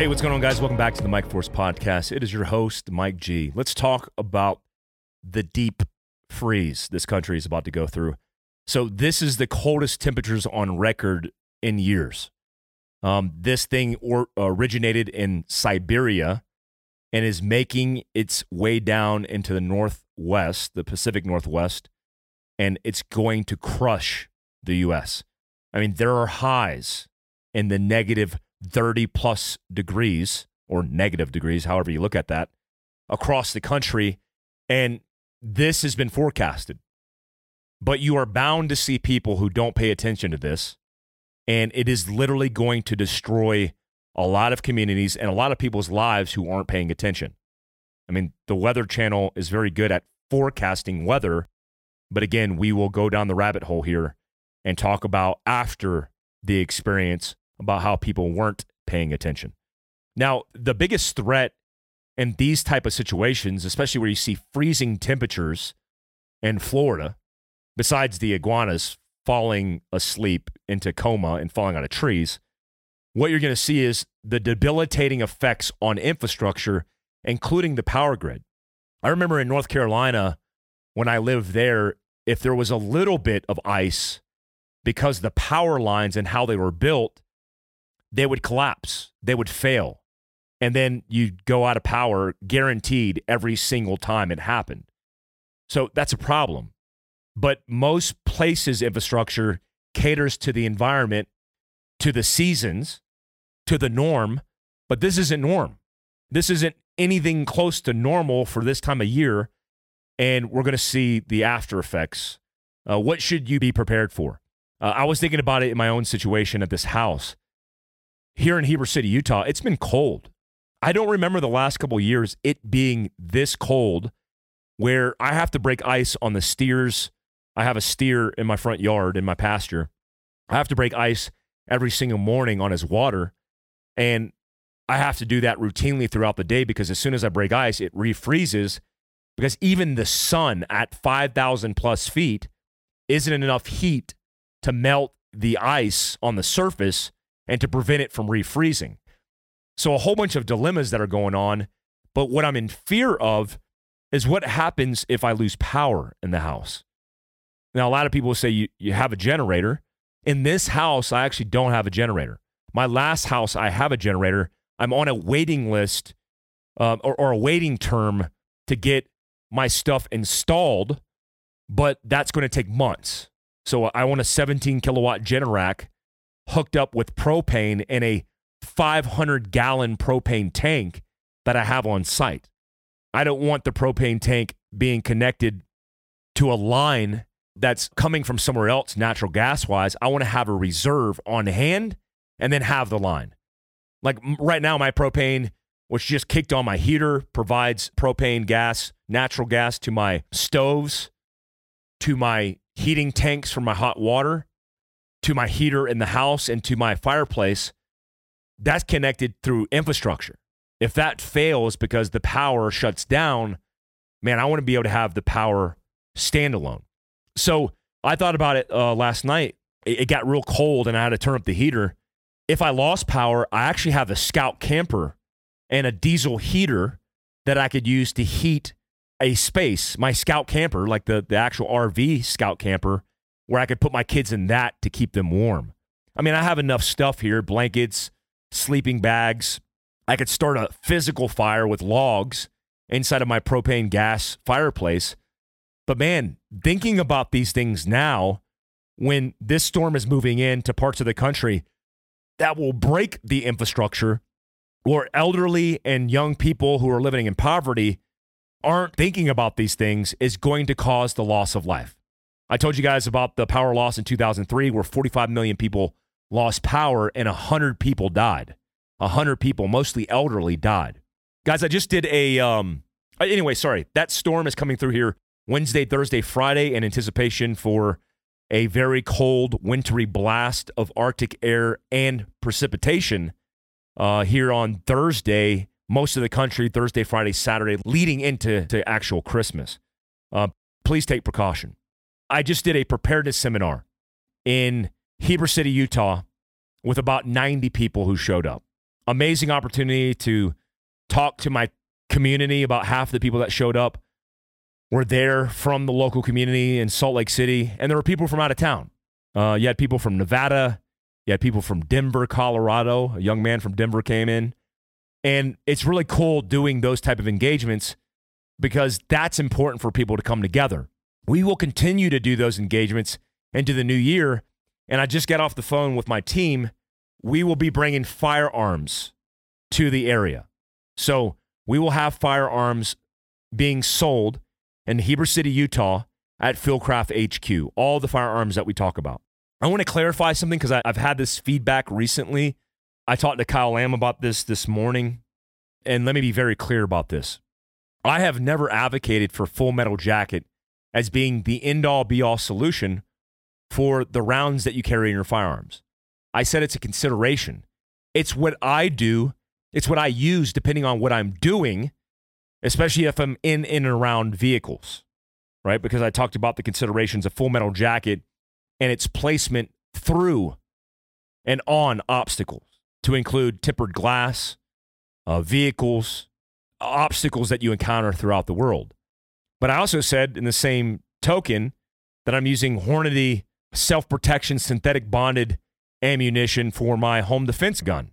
Hey, what's going on, guys? Welcome back to the Mike Force Podcast. It is your host, Mike G. Let's talk about the deep freeze this country is about to go through. So, this is the coldest temperatures on record in years. Um, this thing or, originated in Siberia and is making its way down into the Northwest, the Pacific Northwest, and it's going to crush the U.S. I mean, there are highs in the negative 30 plus degrees or negative degrees, however you look at that, across the country. And this has been forecasted. But you are bound to see people who don't pay attention to this. And it is literally going to destroy a lot of communities and a lot of people's lives who aren't paying attention. I mean, the Weather Channel is very good at forecasting weather. But again, we will go down the rabbit hole here and talk about after the experience about how people weren't paying attention. Now, the biggest threat in these type of situations, especially where you see freezing temperatures in Florida, besides the iguanas falling asleep into coma and falling out of trees, what you're going to see is the debilitating effects on infrastructure, including the power grid. I remember in North Carolina when I lived there, if there was a little bit of ice because the power lines and how they were built, they would collapse, they would fail. And then you'd go out of power guaranteed every single time it happened. So that's a problem. But most places' infrastructure caters to the environment, to the seasons, to the norm. But this isn't norm. This isn't anything close to normal for this time of year. And we're going to see the after effects. Uh, what should you be prepared for? Uh, I was thinking about it in my own situation at this house here in Heber City, Utah, it's been cold. I don't remember the last couple years it being this cold where I have to break ice on the steers. I have a steer in my front yard in my pasture. I have to break ice every single morning on his water. And I have to do that routinely throughout the day because as soon as I break ice, it refreezes because even the sun at 5,000 plus feet isn't enough heat to melt the ice on the surface and to prevent it from refreezing. So, a whole bunch of dilemmas that are going on. But what I'm in fear of is what happens if I lose power in the house. Now, a lot of people say you, you have a generator. In this house, I actually don't have a generator. My last house, I have a generator. I'm on a waiting list uh, or, or a waiting term to get my stuff installed, but that's going to take months. So I want a 17 kilowatt Generac hooked up with propane in a 500 gallon propane tank that I have on site. I don't want the propane tank being connected to a line that's coming from somewhere else, natural gas wise. I want to have a reserve on hand and then have the line. Like right now, my propane, which just kicked on my heater, provides propane gas, natural gas to my stoves, to my heating tanks for my hot water to my heater in the house and to my fireplace, that's connected through infrastructure. If that fails because the power shuts down, man, I want to be able to have the power standalone. So I thought about it uh, last night. It, it got real cold and I had to turn up the heater. If I lost power, I actually have a Scout camper and a diesel heater that I could use to heat a space, my Scout camper, like the, the actual RV Scout camper where I could put my kids in that to keep them warm. I mean, I have enough stuff here blankets, sleeping bags. I could start a physical fire with logs inside of my propane gas fireplace. But man, thinking about these things now, when this storm is moving into parts of the country that will break the infrastructure, or elderly and young people who are living in poverty aren't thinking about these things, is going to cause the loss of life. I told you guys about the power loss in 2003 where 45 million people lost power and 100 people died. 100 people, mostly elderly, died. Guys, I just did a um uh, anyway, sorry. That storm is coming through here Wednesday, Thursday, Friday in anticipation for a very cold, wintry blast of Arctic air and precipitation uh, here on Thursday, most of the country, Thursday, Friday, Saturday, leading into to actual Christmas. Uh, please take precaution. I just did a preparedness seminar in Heber City, Utah, with about 90 people who showed up. amazing opportunity to talk to my community. About half the people that showed up were there from the local community in Salt Lake City, and there were people from out of town. Uh, you had people from Nevada, you had people from Denver, Colorado. A young man from Denver came in, and it's really cool doing those type of engagements because that's important for people to come together. We will continue to do those engagements into the new year, and I just got off the phone with my team. We will be bringing firearms to the area, so we will have firearms being sold in Heber City, Utah at Fieldcraft HQ, all the firearms that we talk about. I want to clarify something because I've had this feedback recently. I talked to Kyle Lamb about this this morning, and let me be very clear about this. I have never advocated for Full Metal Jacket as being the end all be all solution for the rounds that you carry in your firearms. I said it's a consideration. It's what I do, it's what I use depending on what I'm doing especially if I'm in, in and around vehicles, right? Because I talked about the considerations of Full Metal Jacket and its placement through and on obstacles to include tempered glass, uh, vehicles, obstacles that you encounter throughout the world. But I also said in the same token that I'm using Hornady self protection synthetic bonded ammunition for my home defense gun,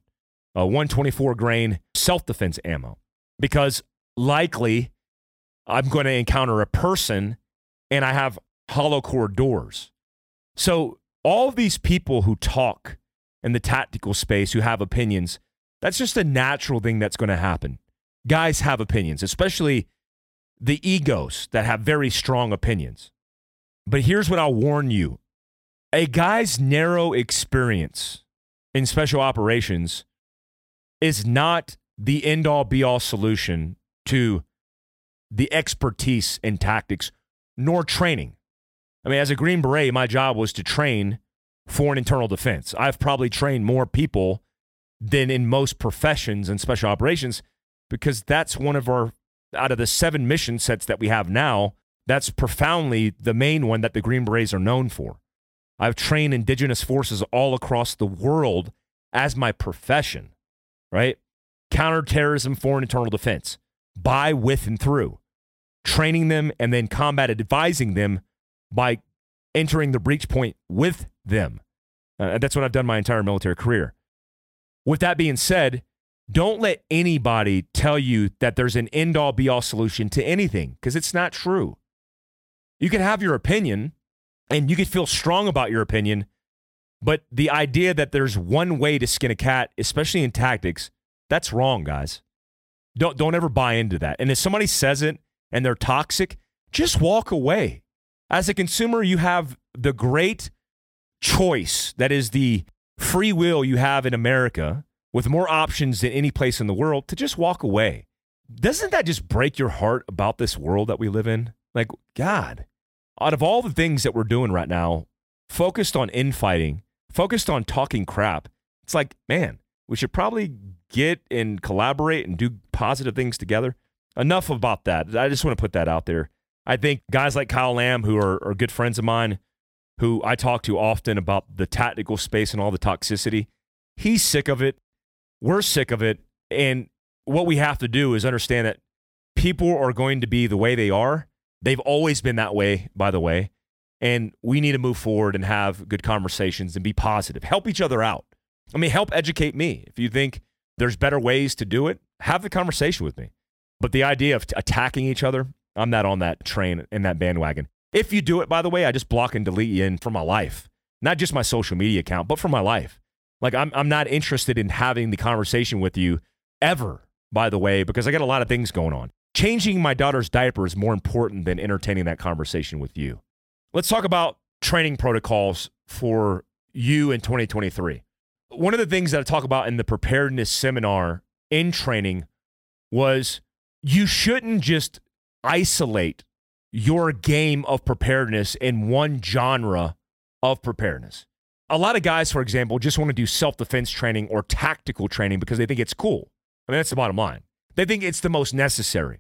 a 124 grain self defense ammo, because likely I'm going to encounter a person and I have hollow core doors. So, all these people who talk in the tactical space who have opinions, that's just a natural thing that's going to happen. Guys have opinions, especially the egos that have very strong opinions. But here's what I'll warn you a guy's narrow experience in special operations is not the end all be all solution to the expertise in tactics nor training. I mean, as a Green Beret, my job was to train for an internal defense. I've probably trained more people than in most professions and special operations because that's one of our, out of the seven mission sets that we have now, that's profoundly the main one that the Green Berets are known for. I've trained indigenous forces all across the world as my profession, right? Counterterrorism, foreign internal defense by, with, and through, training them and then combat advising them by entering the breach point with them. Uh, that's what I've done my entire military career. With that being said, don't let anybody tell you that there's an end all be all solution to anything because it's not true. You can have your opinion and you can feel strong about your opinion, but the idea that there's one way to skin a cat, especially in tactics, that's wrong, guys. Don't don't ever buy into that. And if somebody says it and they're toxic, just walk away. As a consumer, you have the great choice that is the free will you have in America with more options than any place in the world to just walk away. Doesn't that just break your heart about this world that we live in? Like, God, out of all the things that we're doing right now, focused on infighting, focused on talking crap, it's like, man, we should probably get and collaborate and do positive things together. Enough about that. I just want to put that out there. I think guys like Kyle Lamb, who are, are good friends of mine, who I talk to often about the tactical space and all the toxicity, he's sick of it. We're sick of it. And what we have to do is understand that people are going to be the way they are. They've always been that way, by the way. And we need to move forward and have good conversations and be positive. Help each other out. I mean, help educate me. If you think there's better ways to do it, have the conversation with me. But the idea of attacking each other, I'm not on that train in that bandwagon. If you do it, by the way, I just block and delete you in from my life, not just my social media account, but from my life. Like I'm, I'm not interested in having the conversation with you ever, by the way, because I got a lot of things going on. Changing my daughter's diaper is more important than entertaining that conversation with you. Let's talk about training protocols for you in 2023 one of the things that I talk about in the preparedness seminar in training was you shouldn't just isolate your game of preparedness in one genre of preparedness. A lot of guys, for example, just want to do self defense training or tactical training because they think it's cool. I mean, that's the bottom line. They think it's the most necessary.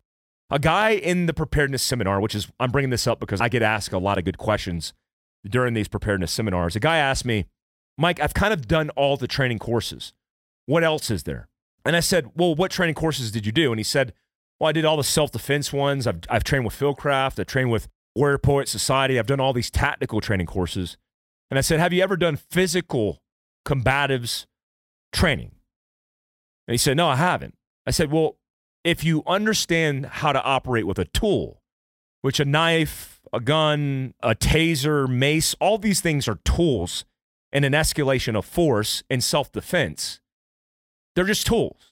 A guy in the preparedness seminar, which is, I'm bringing this up because I get asked a lot of good questions during these preparedness seminars. A guy asked me, Mike, I've kind of done all the training courses. What else is there? And I said, Well, what training courses did you do? And he said, Well, I did all the self defense ones. I've, I've trained with Fieldcraft. I trained with Warrior Poet Society. I've done all these tactical training courses. And I said, Have you ever done physical combatives training? And he said, No, I haven't. I said, Well, if you understand how to operate with a tool, which a knife, a gun, a taser, mace, all these things are tools in an escalation of force and self defense. They're just tools.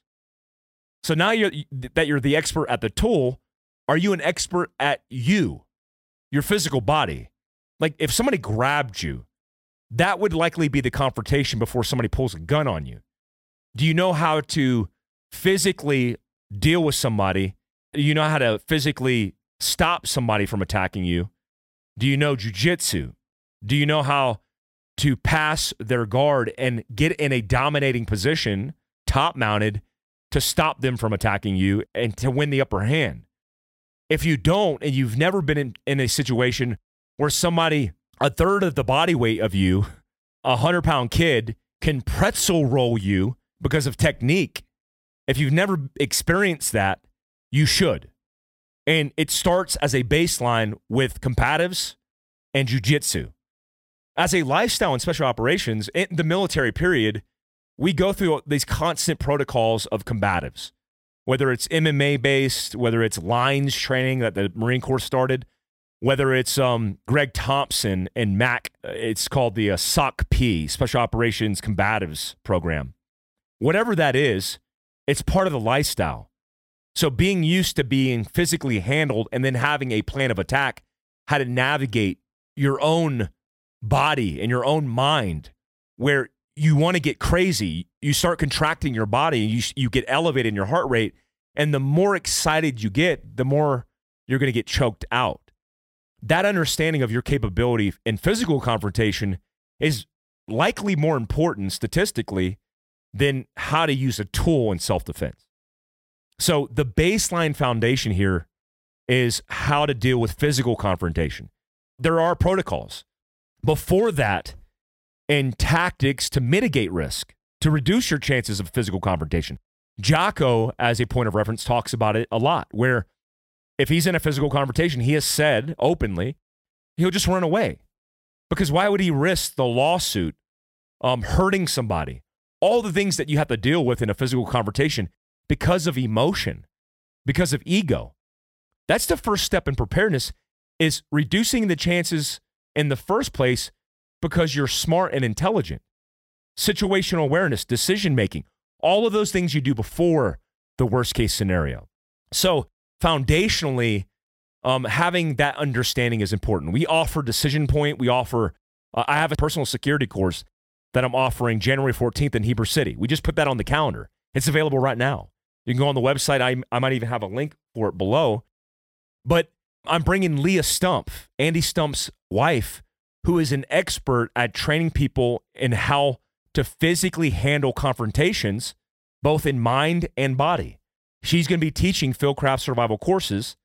So now you're, that you're the expert at the tool, are you an expert at you, your physical body? Like if somebody grabbed you, that would likely be the confrontation before somebody pulls a gun on you. Do you know how to physically deal with somebody? Do you know how to physically stop somebody from attacking you? Do you know jujitsu? Do you know how to pass their guard and get in a dominating position, top mounted, to stop them from attacking you and to win the upper hand? If you don't, and you've never been in, in a situation where somebody, a third of the body weight of you, a hundred pound kid, can pretzel roll you because of technique. If you've never experienced that, you should. And it starts as a baseline with combatives and jujitsu. As a lifestyle in special operations, in the military period, we go through these constant protocols of combatives, whether it's MMA based, whether it's lines training that the Marine Corps started, whether it's um, Greg Thompson and MAC, it's called the uh, SOCP, Special Operations Combatives Program. Whatever that is, it's part of the lifestyle. So being used to being physically handled and then having a plan of attack, how to navigate your own body and your own mind where you want to get crazy, you start contracting your body, you you get elevated in your heart rate, and the more excited you get, the more you're going to get choked out. That understanding of your capability in physical confrontation is likely more important statistically than how to use a tool in self-defense. So the baseline foundation here is how to deal with physical confrontation. There are protocols. Before that, and tactics to mitigate risk, to reduce your chances of physical confrontation. Jocko, as a point of reference, talks about it a lot, where if he's in a physical confrontation, he has said openly, he'll just run away. Because why would he risk the lawsuit, um, hurting somebody, all the things that you have to deal with in a physical confrontation because of emotion, because of ego. That's the first step in preparedness is reducing the chances in the first place because you're smart and intelligent. Situational awareness, decision making, all of those things you do before the worst case scenario. So, foundationally, um, having that understanding is important. We offer Decision Point. We offer, uh, I have a personal security course that I'm offering January 14th in Heber City. We just put that on the calendar. It's available right now. You can go on the website. I, I might even have a link for it below. But I'm bringing Leah Stumpf, Andy Stumpf's wife, who is an expert at training people in how to physically handle confrontations, both in mind and body. She's going to be teaching Fieldcraft survival courses,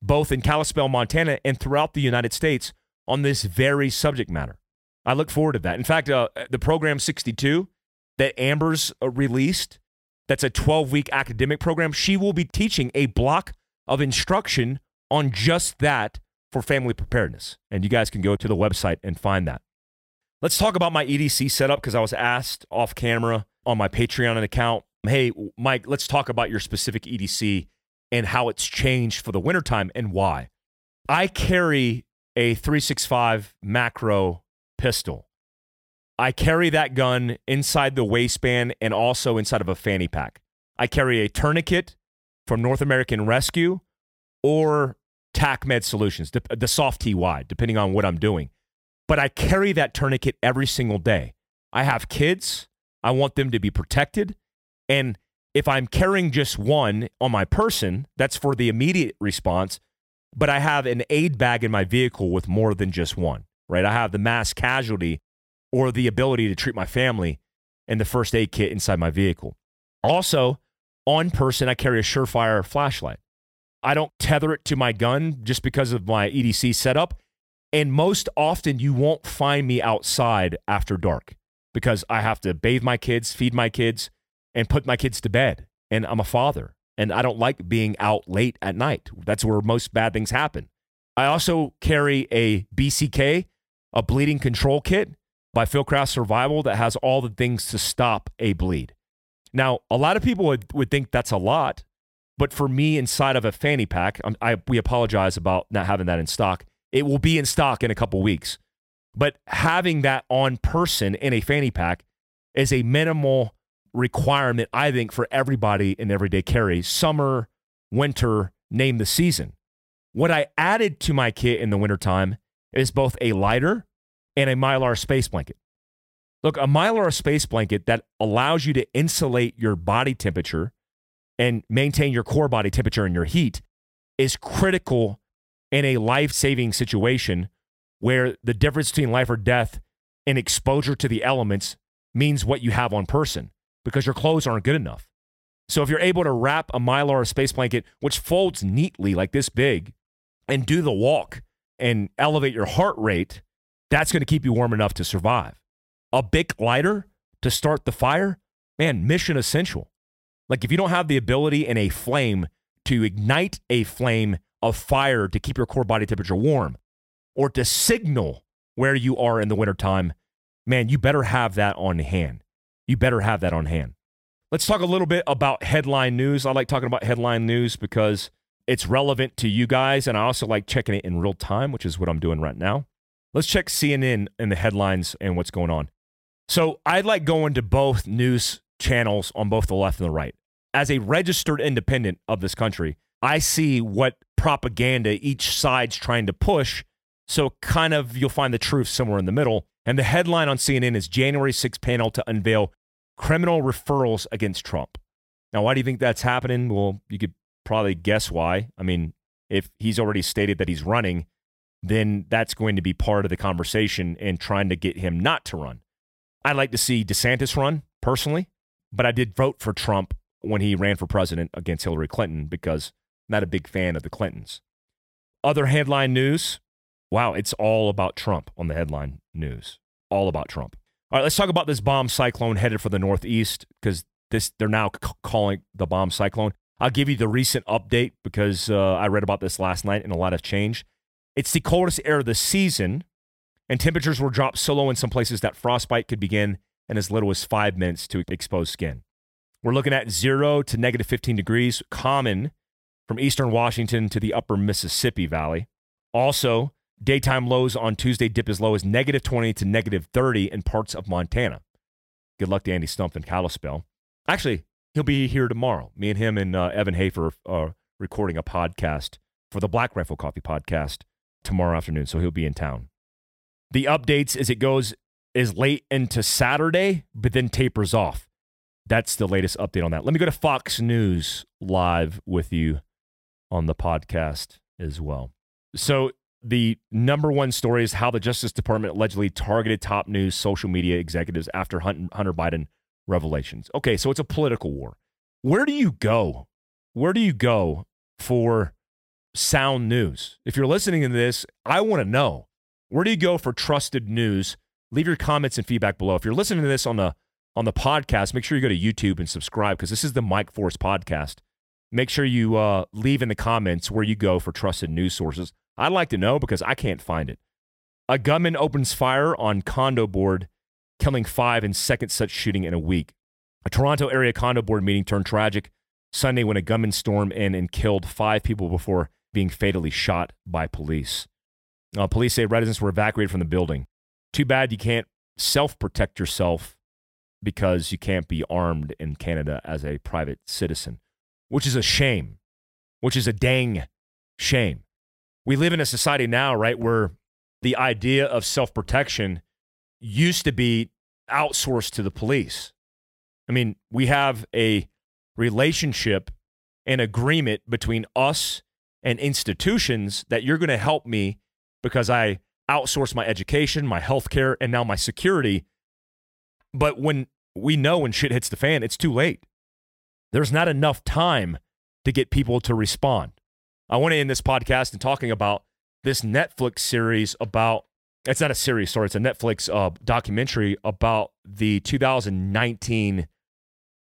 both in Kalispell, Montana, and throughout the United States on this very subject matter. I look forward to that. In fact, uh, the program 62 that Amber's uh, released that's a 12 week academic program. She will be teaching a block of instruction on just that for family preparedness. And you guys can go to the website and find that. Let's talk about my EDC setup because I was asked off camera on my Patreon account, hey, Mike, let's talk about your specific EDC and how it's changed for the wintertime and why. I carry a 365 macro pistol. I carry that gun inside the waistband and also inside of a fanny pack. I carry a tourniquet from North American Rescue or TACMED Solutions, the, the soft TY, depending on what I'm doing. But I carry that tourniquet every single day. I have kids. I want them to be protected. And if I'm carrying just one on my person, that's for the immediate response. But I have an aid bag in my vehicle with more than just one, right? I have the mass casualty or the ability to treat my family and the first aid kit inside my vehicle. Also, on person, I carry a Surefire flashlight. I don't tether it to my gun just because of my EDC setup. And most often, you won't find me outside after dark because I have to bathe my kids, feed my kids, and put my kids to bed. and I'm a father, and I don't like being out late at night. That's where most bad things happen. I also carry a BCK, a bleeding control kit by Fieldcraft Survival that has all the things to stop a bleed. Now, a lot of people would, would think that's a lot, but for me, inside of a fanny pack, I, we apologize about not having that in stock. It will be in stock in a couple weeks. But having that on person in a fanny pack is a minimal requirement, I think, for everybody in everyday carry, summer, winter, name the season. What I added to my kit in the wintertime is both a lighter and a mylar space blanket. Look, a mylar space blanket that allows you to insulate your body temperature and maintain your core body temperature and your heat is critical in a life saving situation where the difference between life or death and exposure to the elements means what you have on person because your clothes aren't good enough. So if you're able to wrap a mylar space blanket, which folds neatly like this big, and do the walk and elevate your heart rate, that's going to keep you warm enough to survive. A big lighter to start the fire, man, mission essential. Like if you don't have the ability in a flame to ignite a flame of fire to keep your core body temperature warm or to signal where you are in the wintertime, man, you better have that on hand. You better have that on hand. Let's talk a little bit about headline news. I like talking about headline news because it's relevant to you guys, and I also like checking it in real time, which is what I'm doing right now. Let's check CNN and the headlines and what's going on. So I like going to both news channels on both the left and the right. As a registered independent of this country, I see what propaganda each side's trying to push. So kind of you'll find the truth somewhere in the middle. And the headline on CNN is January 6 panel to unveil criminal referrals against Trump. Now, why do you think that's happening? Well, you could probably guess why. I mean, if he's already stated that he's running, then that's going to be part of the conversation and trying to get him not to run. I'd like to see DeSantis run personally, but I did vote for Trump when he ran for president against Hillary Clinton because I'm not a big fan of the Clintons. Other headline news wow, it's all about Trump on the headline news. All about Trump. All right, let's talk about this bomb cyclone headed for the Northeast because this they're now c- calling the bomb cyclone. I'll give you the recent update because uh, I read about this last night and a lot has changed. It's the coldest air of the season, and temperatures will drop so low in some places that frostbite could begin in as little as five minutes to expose skin. We're looking at zero to negative 15 degrees, common from eastern Washington to the upper Mississippi Valley. Also, daytime lows on Tuesday dip as low as negative 20 to negative 30 in parts of Montana. Good luck to Andy Stumpf and Kalispell. Actually, he'll be here tomorrow. Me and him and uh, Evan Hafer are recording a podcast for the Black Rifle Coffee podcast tomorrow afternoon, so he'll be in town. The updates as it goes is late into Saturday, but then tapers off. That's the latest update on that. Let me go to Fox News live with you on the podcast as well. So, the number one story is how the Justice Department allegedly targeted top news social media executives after Hunter Biden revelations. Okay, so it's a political war. Where do you go? Where do you go for sound news? If you're listening to this, I want to know. Where do you go for trusted news? Leave your comments and feedback below. If you're listening to this on the on the podcast, make sure you go to YouTube and subscribe because this is the Mike Force podcast. Make sure you uh, leave in the comments where you go for trusted news sources. I'd like to know because I can't find it. A gunman opens fire on condo board killing five in second such shooting in a week. A Toronto area condo board meeting turned tragic Sunday when a gunman stormed in and killed five people before being fatally shot by police. Uh, police say residents were evacuated from the building. Too bad you can't self protect yourself because you can't be armed in Canada as a private citizen, which is a shame, which is a dang shame. We live in a society now, right, where the idea of self protection used to be outsourced to the police. I mean, we have a relationship and agreement between us and institutions that you're going to help me because I outsource my education, my healthcare, and now my security. But when we know when shit hits the fan, it's too late. There's not enough time to get people to respond. I want to end this podcast and talking about this Netflix series about it's not a series, sorry, it's a Netflix uh, documentary about the 2019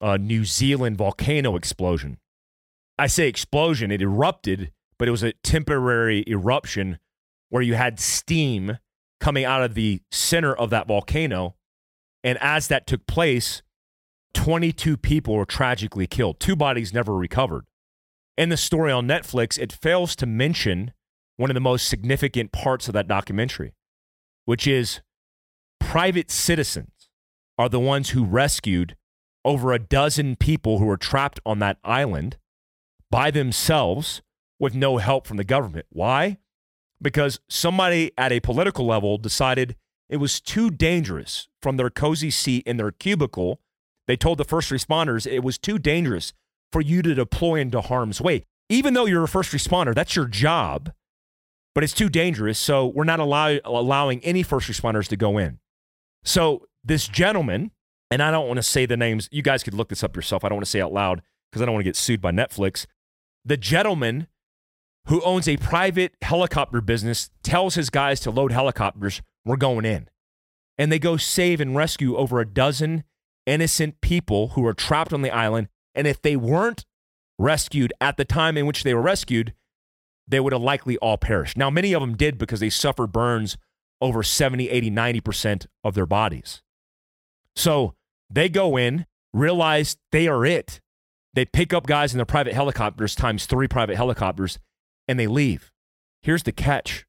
uh, New Zealand volcano explosion. I say explosion, it erupted, but it was a temporary eruption where you had steam coming out of the center of that volcano. And as that took place, 22 people were tragically killed. Two bodies never recovered. In the story on Netflix, it fails to mention one of the most significant parts of that documentary, which is private citizens are the ones who rescued over a dozen people who were trapped on that island by themselves with no help from the government. Why? Because somebody at a political level decided it was too dangerous from their cozy seat in their cubicle. They told the first responders it was too dangerous for you to deploy into harm's way. Even though you're a first responder, that's your job, but it's too dangerous. So we're not allow- allowing any first responders to go in. So this gentleman, and I don't want to say the names, you guys could look this up yourself. I don't want to say out loud because I don't want to get sued by Netflix. The gentleman who owns a private helicopter business tells his guys to load helicopters. We're going in. And they go save and rescue over a dozen innocent people who are trapped on the island. And if they weren't rescued at the time in which they were rescued, they would have likely all perished. Now, many of them did because they suffered burns over 70, 80, 90% of their bodies. So they go in, realize they are it. They pick up guys in their private helicopters times three private helicopters and they leave. Here's the catch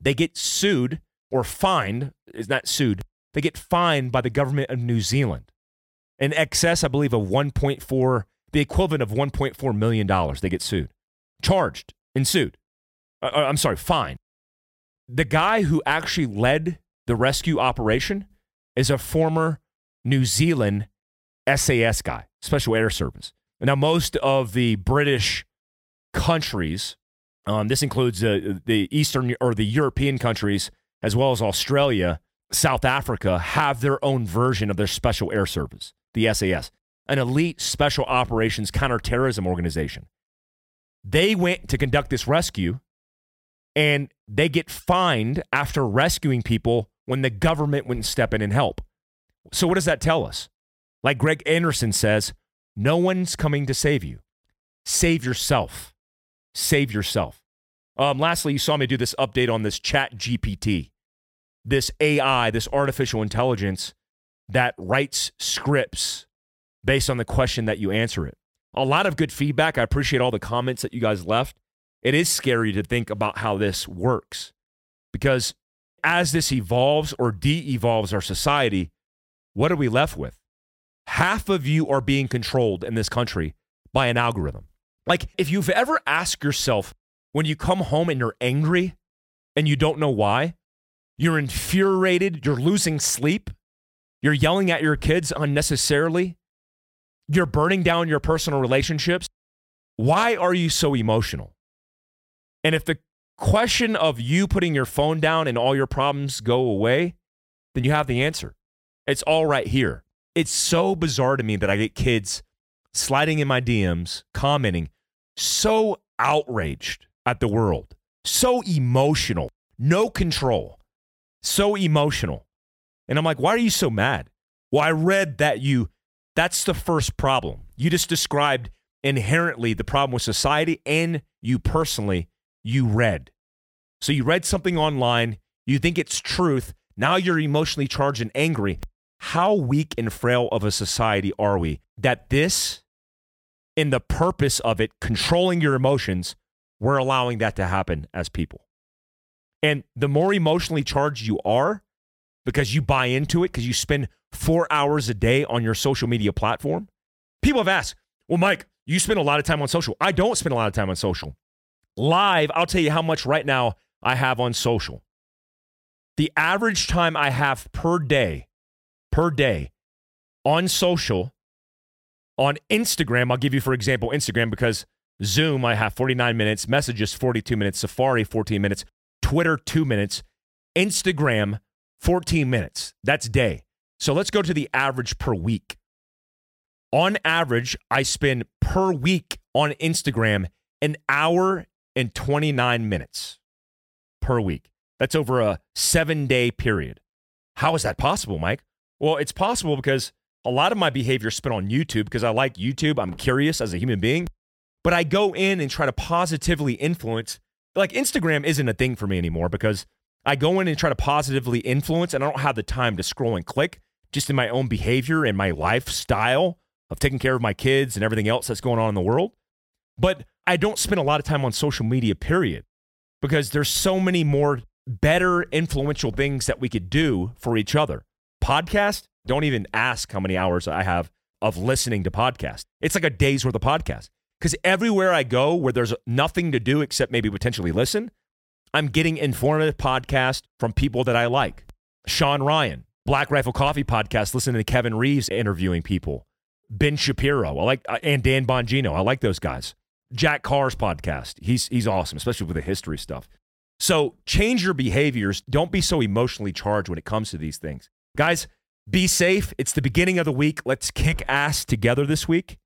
they get sued or fined, is not sued, they get fined by the government of New Zealand in excess, I believe, of 1.4, the equivalent of 1.4 million dollars. They get sued, charged, and sued. Uh, uh, I'm sorry, fine. The guy who actually led the rescue operation is a former New Zealand SAS guy, Special Air Service. Now, most of the British countries um, this includes uh, the Eastern or the European countries, as well as Australia, South Africa, have their own version of their special air service, the SAS, an elite special operations counterterrorism organization. They went to conduct this rescue and they get fined after rescuing people when the government wouldn't step in and help. So, what does that tell us? Like Greg Anderson says, no one's coming to save you. Save yourself save yourself. Um, lastly, you saw me do this update on this Chat GPT, this AI, this artificial intelligence that writes scripts based on the question that you answer it. A lot of good feedback. I appreciate all the comments that you guys left. It is scary to think about how this works because as this evolves or de evolves our society, what are we left with? Half of you are being controlled in this country by an algorithm. Like, if you've ever asked yourself when you come home and you're angry and you don't know why, you're infuriated, you're losing sleep, you're yelling at your kids unnecessarily, you're burning down your personal relationships. Why are you so emotional? And if the question of you putting your phone down and all your problems go away, then you have the answer. It's all right here. It's so bizarre to me that I get kids sliding in my DMs, commenting, so outraged at the world, so emotional, no control, so emotional. And I'm like, why are you so mad? Well, I read that you, that's the first problem. You just described inherently the problem with society and you personally, you read. So you read something online, you think it's truth, now you're emotionally charged and angry. How weak and frail of a society are we that this in the purpose of it, controlling your emotions, we're allowing that to happen as people. And the more emotionally charged you are, because you buy into it, because you spend four hours a day on your social media platform, people have asked, well, Mike, you spend a lot of time on social. I don't spend a lot of time on social. Live, I'll tell you how much right now I have on social. The average time I have per day, per day on social on Instagram, I'll give you, for example, Instagram because Zoom, I have 49 minutes, messages, 42 minutes, Safari, 14 minutes, Twitter, two minutes, Instagram, 14 minutes. That's day. So let's go to the average per week. On average, I spend per week on Instagram an hour and 29 minutes per week. That's over a seven day period. How is that possible, Mike? Well, it's possible because A lot of my behavior is spent on YouTube because I like YouTube. I'm curious as a human being, but I go in and try to positively influence. Like Instagram isn't a thing for me anymore because I go in and try to positively influence, and I don't have the time to scroll and click just in my own behavior and my lifestyle of taking care of my kids and everything else that's going on in the world. But I don't spend a lot of time on social media, period, because there's so many more better, influential things that we could do for each other. Podcast, don't even ask how many hours I have of listening to podcast. It's like a day's worth of podcast. Because everywhere I go where there's nothing to do except maybe potentially listen, I'm getting informative podcast from people that I like. Sean Ryan, Black Rifle Coffee podcast, listening to Kevin Reeves interviewing people. Ben Shapiro, I like, uh, and Dan Bongino, I like those guys. Jack Carr's podcast, he's he's awesome, especially with the history stuff. So change your behaviors. Don't be so emotionally charged when it comes to these things, guys. Be safe. It's the beginning of the week. Let's kick ass together this week.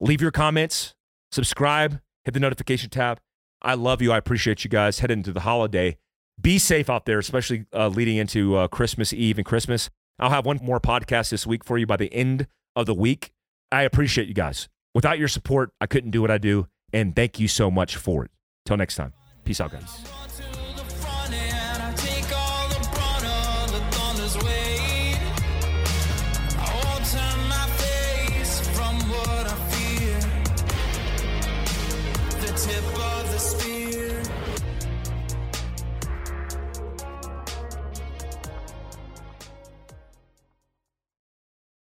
Leave your comments, subscribe, hit the notification tab. I love you. I appreciate you guys. Head into the holiday. Be safe out there, especially uh, leading into uh, Christmas Eve and Christmas. I'll have one more podcast this week for you by the end of the week. I appreciate you guys. Without your support, I couldn't do what I do. And thank you so much for it. Till next time. Peace out, guys.